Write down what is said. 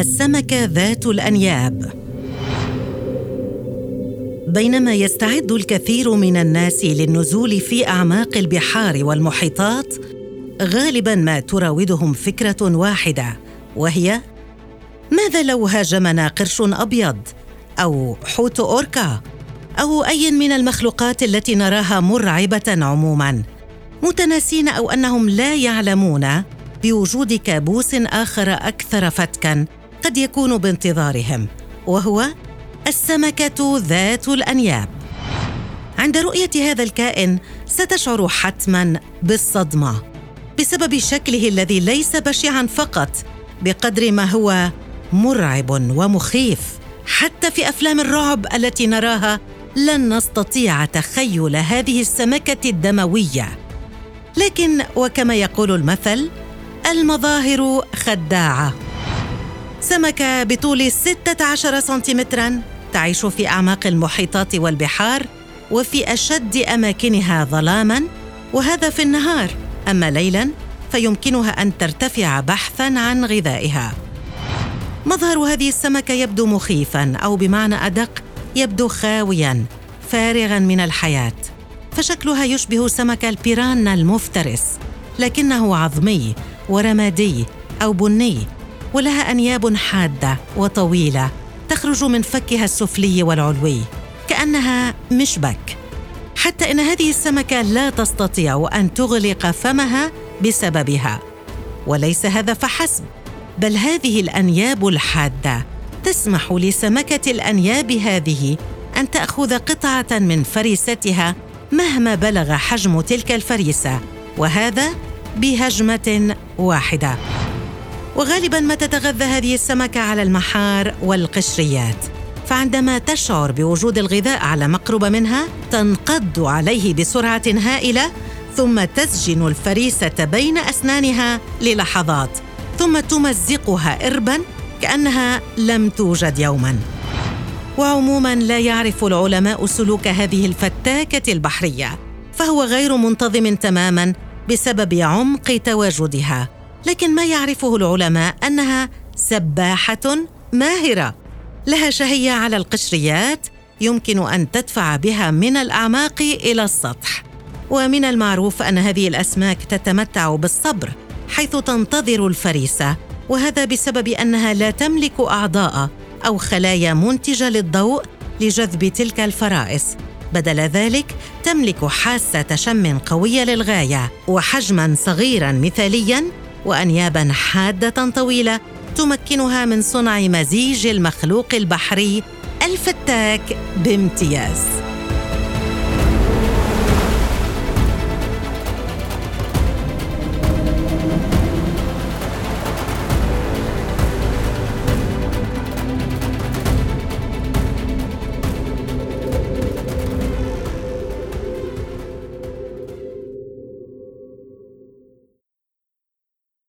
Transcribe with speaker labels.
Speaker 1: السمكه ذات الأنياب. بينما يستعد الكثير من الناس للنزول في أعماق البحار والمحيطات غالبا ما تراودهم فكرة واحدة وهي ماذا لو هاجمنا قرش أبيض أو حوت أوركا أو أي من المخلوقات التي نراها مرعبة عموما متناسين أو أنهم لا يعلمون بوجود كابوس آخر أكثر فتكا؟ قد يكون بانتظارهم وهو السمكة ذات الأنياب. عند رؤية هذا الكائن ستشعر حتما بالصدمة بسبب شكله الذي ليس بشعا فقط بقدر ما هو مرعب ومخيف. حتى في أفلام الرعب التي نراها لن نستطيع تخيل هذه السمكة الدموية. لكن وكما يقول المثل المظاهر خداعة. سمكه بطول 16 سنتيمترا تعيش في أعماق المحيطات والبحار وفي أشد أماكنها ظلاما وهذا في النهار. أما ليلا فيمكنها أن ترتفع بحثا عن غذائها. مظهر هذه السمكة يبدو مخيفا أو بمعنى أدق يبدو خاويا فارغا من الحياة. فشكلها يشبه سمك البيرانا المفترس لكنه عظمي ورمادي أو بني ولها أنياب حادة وطويلة تخرج من فكها السفلي والعلوي كأنها مشبك. حتى إن هذه السمكة لا تستطيع أن تغلق فمها بسببها. وليس هذا فحسب بل هذه الأنياب الحادة تسمح لسمكة الأنياب هذه أن تأخذ قطعة من فريستها مهما بلغ حجم تلك الفريسة وهذا بهجمة واحدة. وغالبا ما تتغذى هذه السمكه على المحار والقشريات. فعندما تشعر بوجود الغذاء على مقرب منها تنقض عليه بسرعة هائلة ثم تسجن الفريسة بين أسنانها للحظات ثم تمزقها اربا كأنها لم توجد يوما. وعموما لا يعرف العلماء سلوك هذه الفتاكة البحرية فهو غير منتظم تماما بسبب عمق تواجدها. لكن ما يعرفه العلماء أنها سباحة ماهرة. لها شهية على القشريات يمكن أن تدفع بها من الأعماق إلى السطح. ومن المعروف أن هذه الأسماك تتمتع بالصبر حيث تنتظر الفريسة وهذا بسبب أنها لا تملك أعضاء أو خلايا منتجة للضوء لجذب تلك الفرائس. بدل ذلك تملك حاسة شم قوية للغاية وحجما صغيرا مثاليا وانيابا حادة طويلة تمكنها من صنع مزيج المخلوق البحري الفتاك بامتياز.